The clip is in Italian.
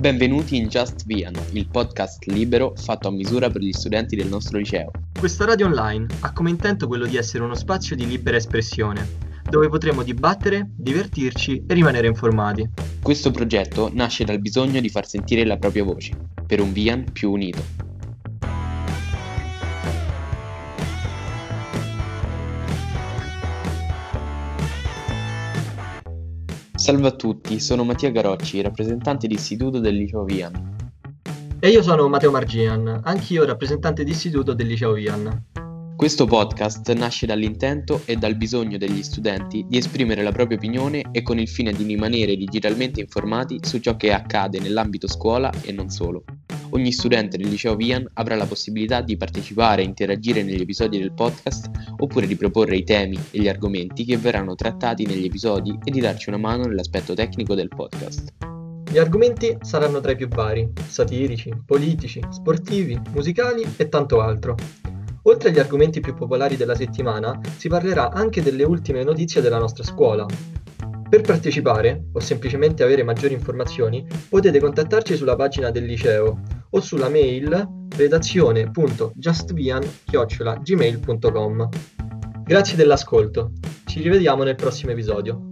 Benvenuti in Just Vian, il podcast libero fatto a misura per gli studenti del nostro liceo. Questa radio online ha come intento quello di essere uno spazio di libera espressione, dove potremo dibattere, divertirci e rimanere informati. Questo progetto nasce dal bisogno di far sentire la propria voce, per un Vian più unito. Salve a tutti, sono Mattia Garocci, rappresentante d'istituto del liceo Vian. E io sono Matteo Margian, anch'io rappresentante d'istituto del liceo Vian. Questo podcast nasce dall'intento e dal bisogno degli studenti di esprimere la propria opinione e con il fine di rimanere digitalmente informati su ciò che accade nell'ambito scuola e non solo. Ogni studente del liceo Vian avrà la possibilità di partecipare e interagire negli episodi del podcast oppure di proporre i temi e gli argomenti che verranno trattati negli episodi e di darci una mano nell'aspetto tecnico del podcast. Gli argomenti saranno tra i più vari, satirici, politici, sportivi, musicali e tanto altro. Oltre agli argomenti più popolari della settimana, si parlerà anche delle ultime notizie della nostra scuola. Per partecipare, o semplicemente avere maggiori informazioni, potete contattarci sulla pagina del liceo o sulla mail redazione.justvian.gmail.com Grazie dell'ascolto, ci rivediamo nel prossimo episodio.